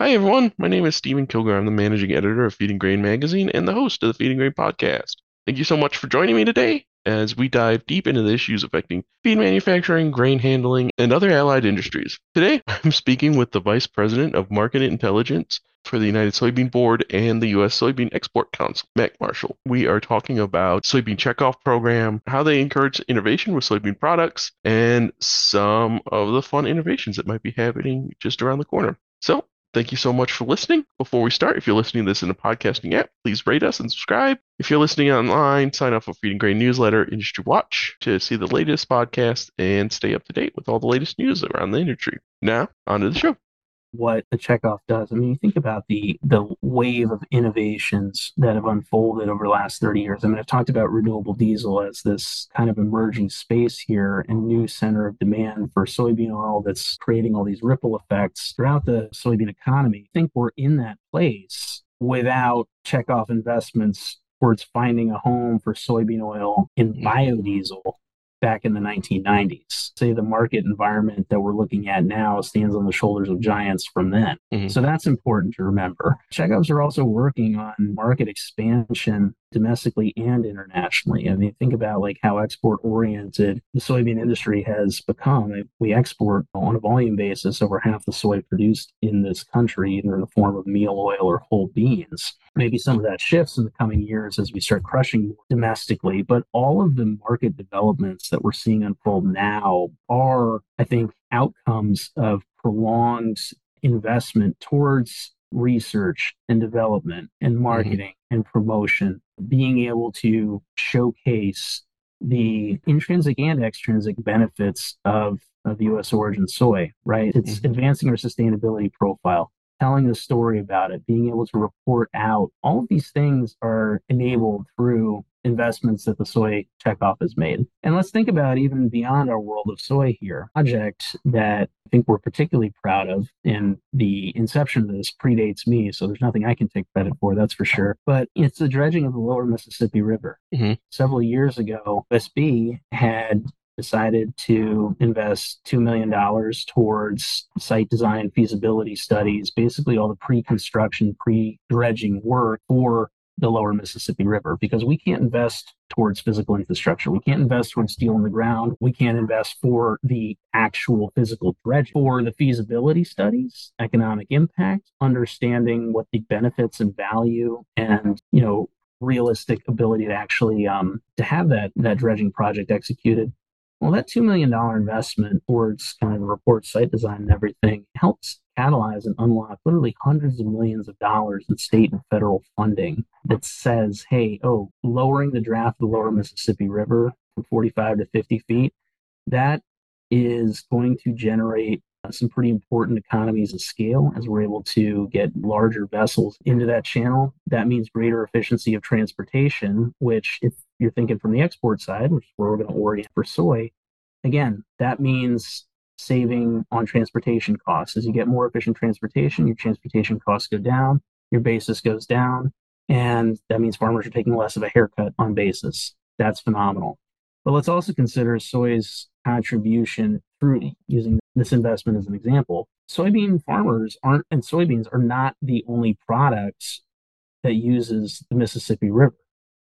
Hi, everyone. My name is Stephen Kilgore. I'm the managing editor of Feed and Grain magazine and the host of the Feed and Grain podcast. Thank you so much for joining me today as we dive deep into the issues affecting feed manufacturing, grain handling, and other allied industries. Today, I'm speaking with the Vice President of Market Intelligence for the United Soybean Board and the U.S. Soybean Export Council, Mac Marshall. We are talking about soybean checkoff program, how they encourage innovation with soybean products, and some of the fun innovations that might be happening just around the corner. So Thank you so much for listening. Before we start, if you're listening to this in a podcasting app, please rate us and subscribe. If you're listening online, sign up for Feed and Grain newsletter Industry Watch to see the latest podcast and stay up to date with all the latest news around the industry. Now, on to the show what the checkoff does. I mean, you think about the the wave of innovations that have unfolded over the last 30 years. I mean, I've talked about renewable diesel as this kind of emerging space here and new center of demand for soybean oil that's creating all these ripple effects throughout the soybean economy. I think we're in that place without checkoff investments towards finding a home for soybean oil in mm-hmm. biodiesel back in the 1990s. Say the market environment that we're looking at now stands on the shoulders of giants from then. Mm-hmm. So that's important to remember. Checkoffs are also working on market expansion domestically and internationally. I mean, think about like how export oriented the soybean industry has become. We export on a volume basis over half the soy produced in this country, either in the form of meal oil or whole beans. Maybe some of that shifts in the coming years as we start crushing domestically, but all of the market developments that we're seeing unfold now are, I think, outcomes of prolonged investment towards research and development and mm-hmm. marketing mm-hmm. and promotion, being able to showcase the intrinsic and extrinsic benefits of, of US origin soy, right? It's mm-hmm. advancing our sustainability profile, telling the story about it, being able to report out. All of these things are enabled through investments that the soy checkoff has made. And let's think about even beyond our world of soy here. Project that I think we're particularly proud of, and the inception of this predates me, so there's nothing I can take credit for, that's for sure. But it's the dredging of the lower Mississippi River. Mm-hmm. Several years ago, SB had decided to invest $2 million towards site design feasibility studies, basically all the pre construction, pre dredging work for the lower Mississippi River because we can't invest towards physical infrastructure. We can't invest towards steel in the ground. We can't invest for the actual physical dredging. For the feasibility studies, economic impact, understanding what the benefits and value and, you know, realistic ability to actually um, to have that that dredging project executed well, that $2 million investment towards kind of report site design and everything helps catalyze and unlock literally hundreds of millions of dollars in state and federal funding that says, hey, oh, lowering the draft of the lower Mississippi River from 45 to 50 feet, that is going to generate Uh, some pretty important economies of scale as we're able to get larger vessels into that channel. That means greater efficiency of transportation, which, if you're thinking from the export side, which is where we're going to orient for soy, again, that means saving on transportation costs. As you get more efficient transportation, your transportation costs go down, your basis goes down, and that means farmers are taking less of a haircut on basis. That's phenomenal. But let's also consider soy's contribution through using this investment as an example. Soybean farmers aren't, and soybeans are not the only products that uses the Mississippi River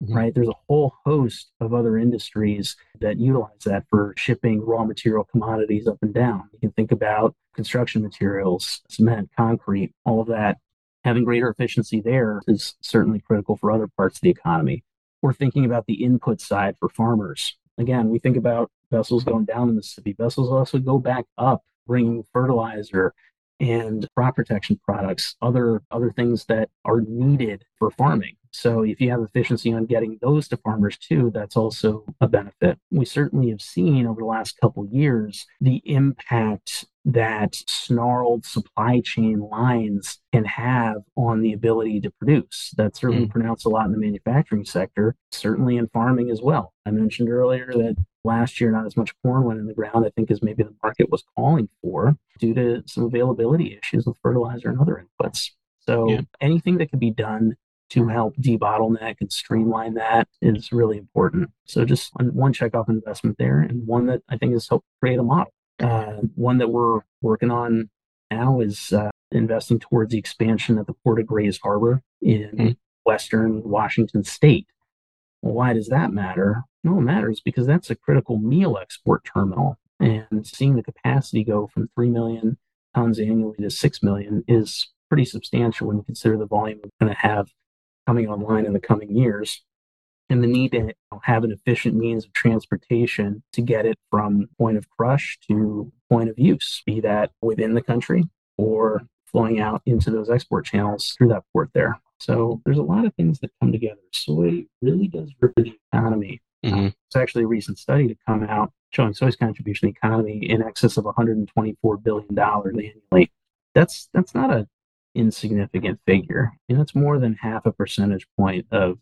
mm-hmm. right? There's a whole host of other industries that utilize that for shipping raw material commodities up and down. You can think about construction materials, cement, concrete, all of that. Having greater efficiency there is certainly critical for other parts of the economy. We're thinking about the input side for farmers. Again, we think about vessels going down the Mississippi. Vessels also go back up, bringing fertilizer and crop protection products, other other things that are needed for farming. So if you have efficiency on getting those to farmers too, that's also a benefit. We certainly have seen over the last couple years the impact that snarled supply chain lines can have on the ability to produce. That's certainly mm. pronounced a lot in the manufacturing sector, certainly in farming as well. I mentioned earlier that last year not as much corn went in the ground, I think, as maybe the market was calling for due to some availability issues with fertilizer and other inputs. So yeah. anything that can be done to help debottleneck and streamline that is really important. So just one checkoff investment there, and one that I think has helped create a model. Uh, one that we're working on now is uh, investing towards the expansion of the port of Grays Harbor in mm-hmm. western Washington state. Well, why does that matter? No, it matters because that's a critical meal export terminal. And seeing the capacity go from 3 million tons annually to 6 million is pretty substantial when you consider the volume we're going to have coming online in the coming years and the need to have an efficient means of transportation to get it from point of crush to point of use, be that within the country or flowing out into those export channels through that port there. So there's a lot of things that come together. Soy really does rip the economy. Mm-hmm. Uh, it's actually a recent study to come out showing soy's contribution to the economy in excess of 124 billion dollars annually. That's that's not a insignificant figure. And that's more than half a percentage point of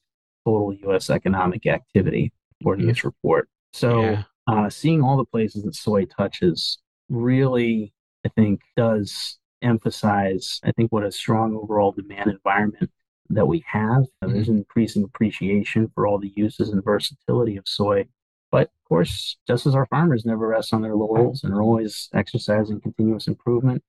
total U.S. economic activity, according to this report. So, yeah. uh, seeing all the places that soy touches really, I think, does emphasize, I think, what a strong overall demand environment that we have. Mm-hmm. There's an increasing appreciation for all the uses and versatility of soy. But of course, just as our farmers never rest on their laurels and are always exercising continuous improvement,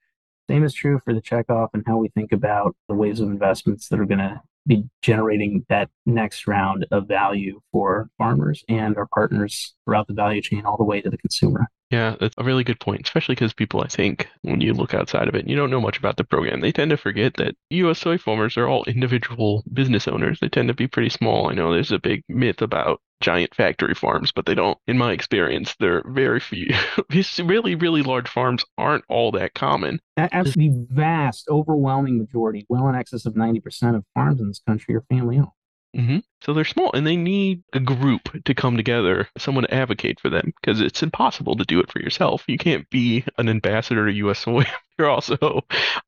same is true for the checkoff and how we think about the waves of investments that are going to be generating that next round of value for farmers and our partners throughout the value chain all the way to the consumer. Yeah, that's a really good point, especially because people, I think, when you look outside of it, you don't know much about the program. They tend to forget that U.S. soy farmers are all individual business owners. They tend to be pretty small. I know there's a big myth about giant factory farms, but they don't, in my experience, they're very few. These really, really large farms aren't all that common. The vast, overwhelming majority, well in excess of 90% of farms in this country are family owned. Mm-hmm. So they're small and they need a group to come together, someone to advocate for them because it's impossible to do it for yourself. You can't be an ambassador to US soy. You're also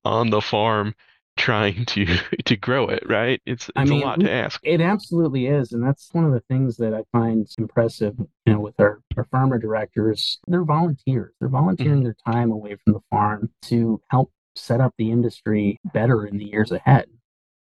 on the farm trying to to grow it, right? It's it's I mean, a lot to ask. It absolutely is, and that's one of the things that I find impressive. You know, with our our farmer directors, they're volunteers. They're volunteering mm-hmm. their time away from the farm to help set up the industry better in the years ahead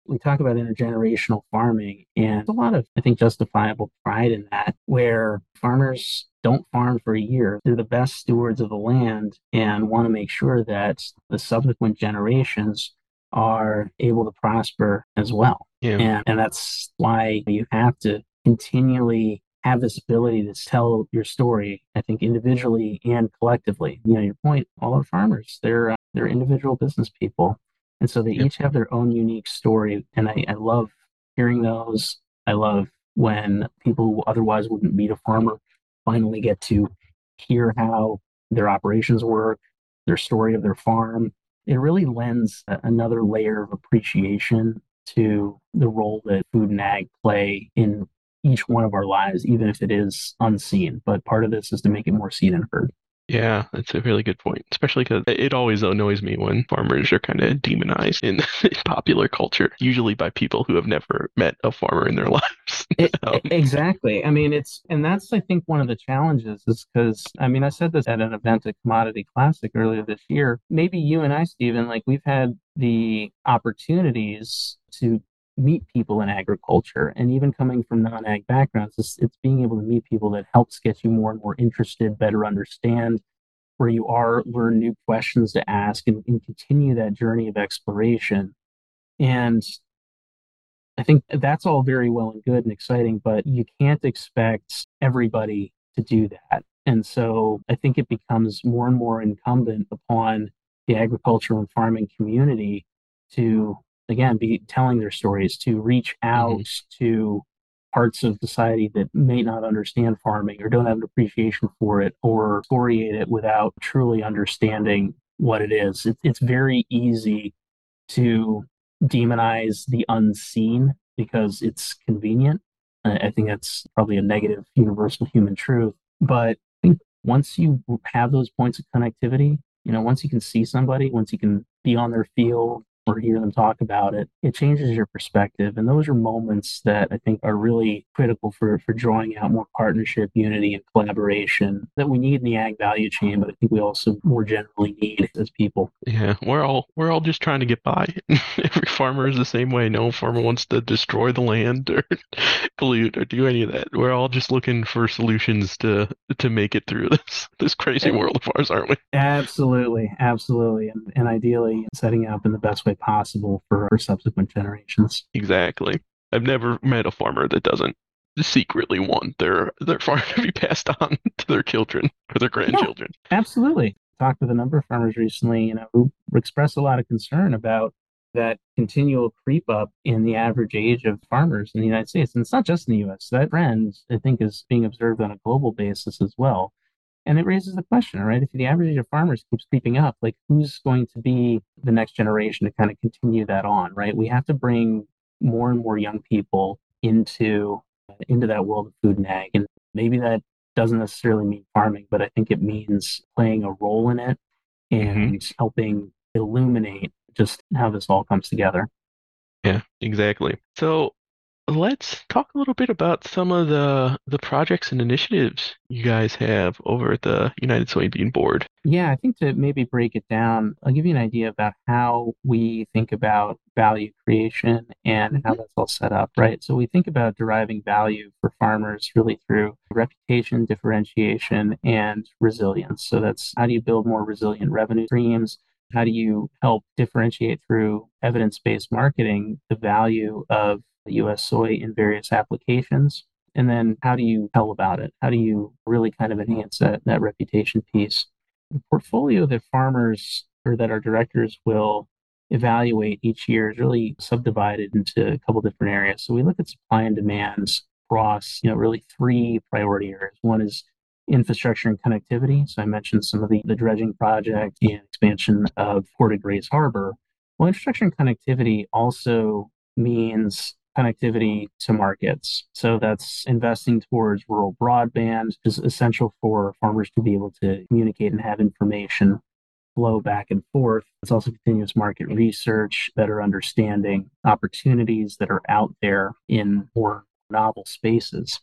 we talk about intergenerational farming and a lot of i think justifiable pride in that where farmers don't farm for a year. They're the best stewards of the land and want to make sure that the subsequent generations are able to prosper as well. Yeah. and, and that's why you have to continually have this ability to tell your story i think individually and collectively. You know your point all our farmers they're uh, they're individual business people and so they yep. each have their own unique story. And I, I love hearing those. I love when people who otherwise wouldn't meet a farmer finally get to hear how their operations work, their story of their farm. It really lends another layer of appreciation to the role that food and ag play in each one of our lives, even if it is unseen. But part of this is to make it more seen and heard. Yeah, that's a really good point. Especially because it always annoys me when farmers are kind of demonized in, popular culture, usually by people who have never met a farmer in their lives. it, um, exactly. I mean, it's, and that's, I think, one of the challenges is because, I mean, I said this at an event at Commodity Classic earlier this year. Maybe you and I, Stephen, like we've had the opportunities to meet people in agriculture and even coming from non-ag backgrounds it's, it's being able to meet people that helps get you more and more interested better understand where you are learn new questions to ask and, and continue that journey of exploration. And i think that's all very well and good and exciting but you can't expect everybody to do that. And so i think it becomes more and more incumbent upon the agricultural and farming community to again be telling their stories to reach mm-hmm. out mm-hmm. to parts of society that may not understand farming or don't have an appreciation for it or orient it without truly understanding what it is it, it's very easy to demonize the unseen because it's convenient i think that's probably a negative universal human truth but i think once you have those points of connectivity you know once you can see somebody once you can be on their field or hear them talk about it, it changes your perspective. And those are moments that I think are really critical for, for drawing out more partnership, unity, and collaboration that we need in the ag value chain, but I think we also more generally need as people. Yeah, we're all we're all just trying to get by. Every farmer is the same way. No farmer wants to destroy the land or pollute or do any of that. We're all just looking for solutions to to make it through this this crazy world of ours, aren't we? Absolutely, absolutely, and, and ideally setting up in the best way possible for, our subsequent generations. Exactly. I've never met a farmer that doesn't secretly want their their farm to be passed on to their children or their grandchildren. Yeah, absolutely. Talked with a number of farmers recently, you know, who expressed a lot of concern about that continual creep up in the average age of farmers in the United States. And it's not just in the US. That trend, I think, is being observed on a global basis as well. And it raises the question, right? If the average age of farmers keeps creeping up, like who's going to be the next generation to kind of continue that on, right? We have to bring more and more young people into into that world of food and ag. And maybe that doesn't necessarily mean farming, but I think it means playing a role in it and mm-hmm. helping illuminate just how this all comes together. Yeah, exactly. So let's talk a little bit about some of the the projects and initiatives you guys have over at the United Soybean Board. Yeah, I think to maybe break it down, I'll give you an idea about how we think about value creation and how mm-hmm. that's all set up, right? So we think about deriving value for farmers really through reputation, differentiation, and resilience. So that's how do you build more resilient revenue streams? How do you help differentiate through evidence based marketing the value of US soy in various applications? And then how do you tell about it? How do you really kind of enhance that, that reputation piece? The portfolio that farmers or that our directors will evaluate each year is really subdivided into a couple different areas. So we look at supply and demands across, you know, really three priority areas. One is infrastructure and connectivity. So I mentioned some of the, the dredging project and expansion of Port of Grays Harbor. Well, infrastructure and connectivity also means connectivity to markets. So that's investing towards rural broadband is essential for farmers to be able to communicate and have information flow back and forth. It's also continuous market research, better understanding opportunities that are out there in more novel spaces.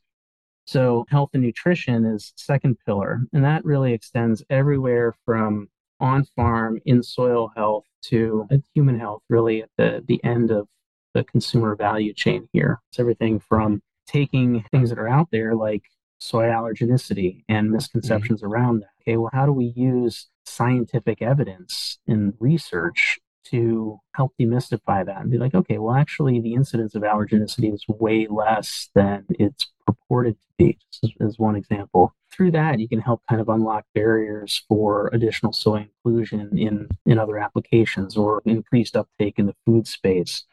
So health and nutrition is second pillar, and that really extends everywhere from on farm in soil health to human health, really at the, the end of the consumer value chain here. It's everything from taking things that are out there like soy allergenicity and misconceptions mm-hmm. around that. Okay, well, how do we use scientific evidence and research to help demystify that and be like, okay, well, actually, the incidence of allergenicity is way less than it's purported to be, just as, as one example. Through that, you can help kind of unlock barriers for additional soy inclusion in, in other applications or increased uptake in the food space.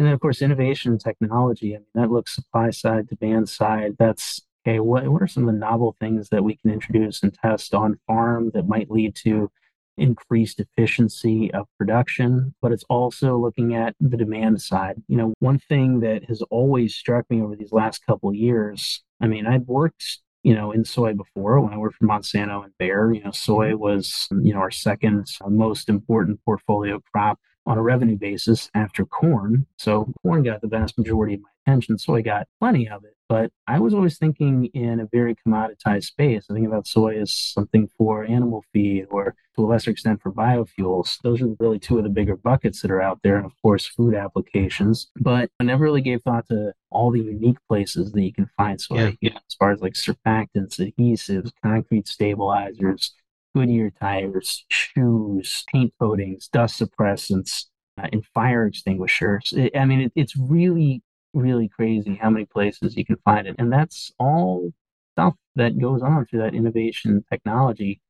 And then, of course, innovation and technology. I mean, that looks supply side, demand side. That's okay. What, what are some of the novel things that we can introduce and test on farm that might lead to increased efficiency of production? But it's also looking at the demand side. You know, one thing that has always struck me over these last couple years. I mean, I've worked you know, in soy before when I worked for Monsanto and Bayer. You know, soy was, you know, our second most important portfolio crop on a revenue basis after corn. So corn got the vast majority of my attention. Soy got plenty of it. But I was always thinking in a very commoditized space. I think about soy as something for animal feed or to a lesser extent for biofuels. Those are really two of the bigger buckets that are out there. And of course, food applications. But I never really gave thought to all the unique places that you can find soy, yeah. you know, as far as like surfactants, adhesives, concrete stabilizers, Goodyear tires, shoes, paint coatings, dust suppressants, uh, and fire extinguishers. It, I mean, it, it's really, really crazy how many places you can find it. And that's all stuff that goes on through that innovation technology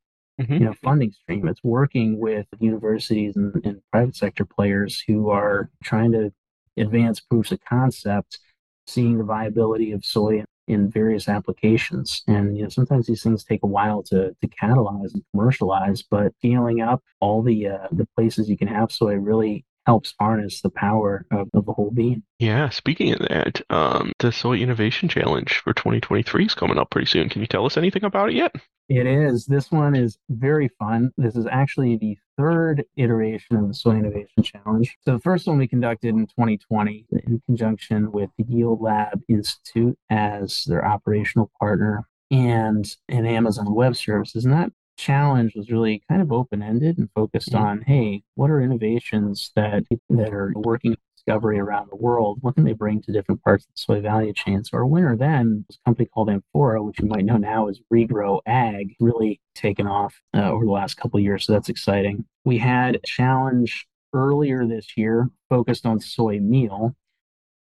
mm-hmm. you know, funding stream. It's working with universities and, and private sector players who are trying to advance proofs of concept, seeing the viability of soy in various applications. And you know, sometimes these things take a while to to catalyze and commercialize, but scaling up all the uh, the places you can have soy really helps harness the power of, of the whole bean. Yeah, speaking of that, um, the Soy Innovation Challenge for 2023 is coming up pretty soon. Can you tell us anything about it yet? It is. This one is very fun. This is actually the third iteration of the Soy Innovation Challenge. So the first one we conducted in 2020 in conjunction with the Yield Lab Institute as their operational partner and an Amazon Web Services. And that challenge was really kind of open ended and focused mm-hmm. on, hey, what are innovations that that are working discovery around the world? What can they bring to different parts of the soy value chain? So our winner then was a company called Amphora, which you might know now as Regrow Ag, really taken off uh, over the last couple of years. So that's exciting. We had a challenge earlier this year focused on soy meal.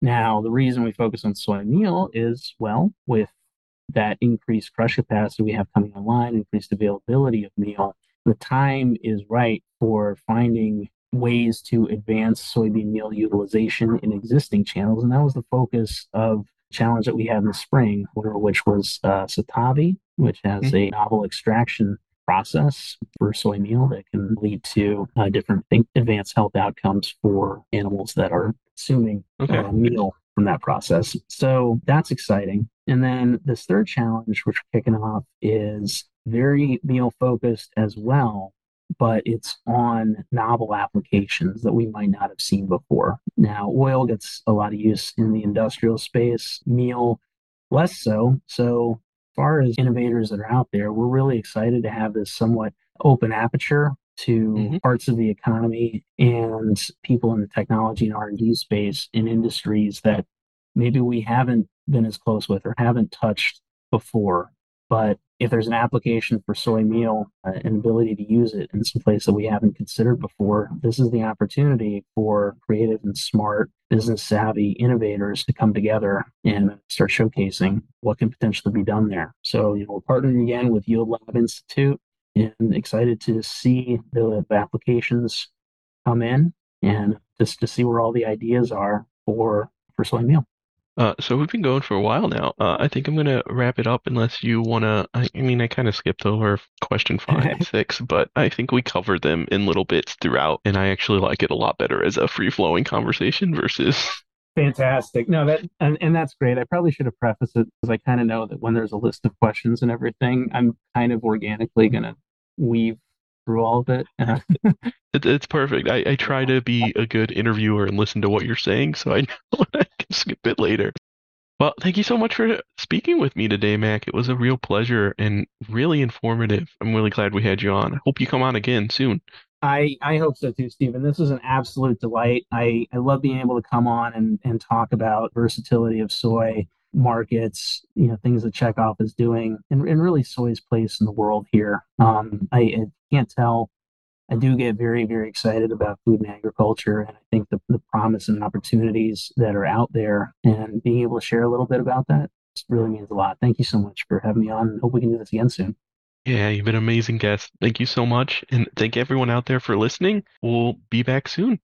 Now, the reason we focus on soy meal is, well, with that increased crush capacity we have coming online, increased availability of meal, the time is right for finding ways to advance soybean meal utilization in existing channels. And that was the focus of challenge that we had in the spring, which was uh, Satavi, which has mm-hmm. a novel extraction process for soy meal that can lead to uh, different advanced health outcomes for animals that are consuming okay. uh, meal from that process. So that's exciting. And then this third challenge, which we're kicking off, is very meal focused as well, but it's on novel applications that we might not have seen before. Now, oil gets a lot of use in the industrial space, meal less so. So, as far as innovators that are out there, we're really excited to have this somewhat open aperture to mm-hmm. parts of the economy and people in the technology and R&D space in industries that maybe we haven't been as close with or haven't touched before. But if there's an application for soy meal, uh, an ability to use it in some place that we haven't considered before, this is the opportunity for creative and smart, business savvy innovators to come together and start showcasing what can potentially be done there. So, you know, we're partnering again with Yield Lab Institute and excited to see the applications come in and just to see where all the ideas are for for soy meal. Uh, so we've been going for a while now. Uh, I think I'm gonna wrap it up unless you wanna. I, I mean, I kind of skipped over question five and six, but I think we covered them in little bits throughout, and I actually like it a lot better as a free flowing conversation versus. Fantastic. No, that and, and that's great. I probably should have prefaced it because I kind of know that when there's a list of questions and everything, I'm kind of organically gonna weave through all of it. it it's perfect. I, I try to be a good interviewer and listen to what you're saying, so I know I can skip it later. Well, thank you so much for speaking with me today, Mac. It was a real pleasure and really informative. I'm really glad we had you on. I hope you come on again soon. I, I hope so too, Stephen. This was an absolute delight. I, I love being able to come on and, and talk about versatility of soy markets, you know, things that checkoff is doing, and, and really soy's place in the world here. Um, I, I, can't tell. I do get very, very excited about food and agriculture, and I think the, the promise and opportunities that are out there, and being able to share a little bit about that really means a lot. Thank you so much for having me on, hope we can do this again soon. Yeah, you've been an amazing guest. Thank you so much. And thank everyone out there for listening. We'll be back soon.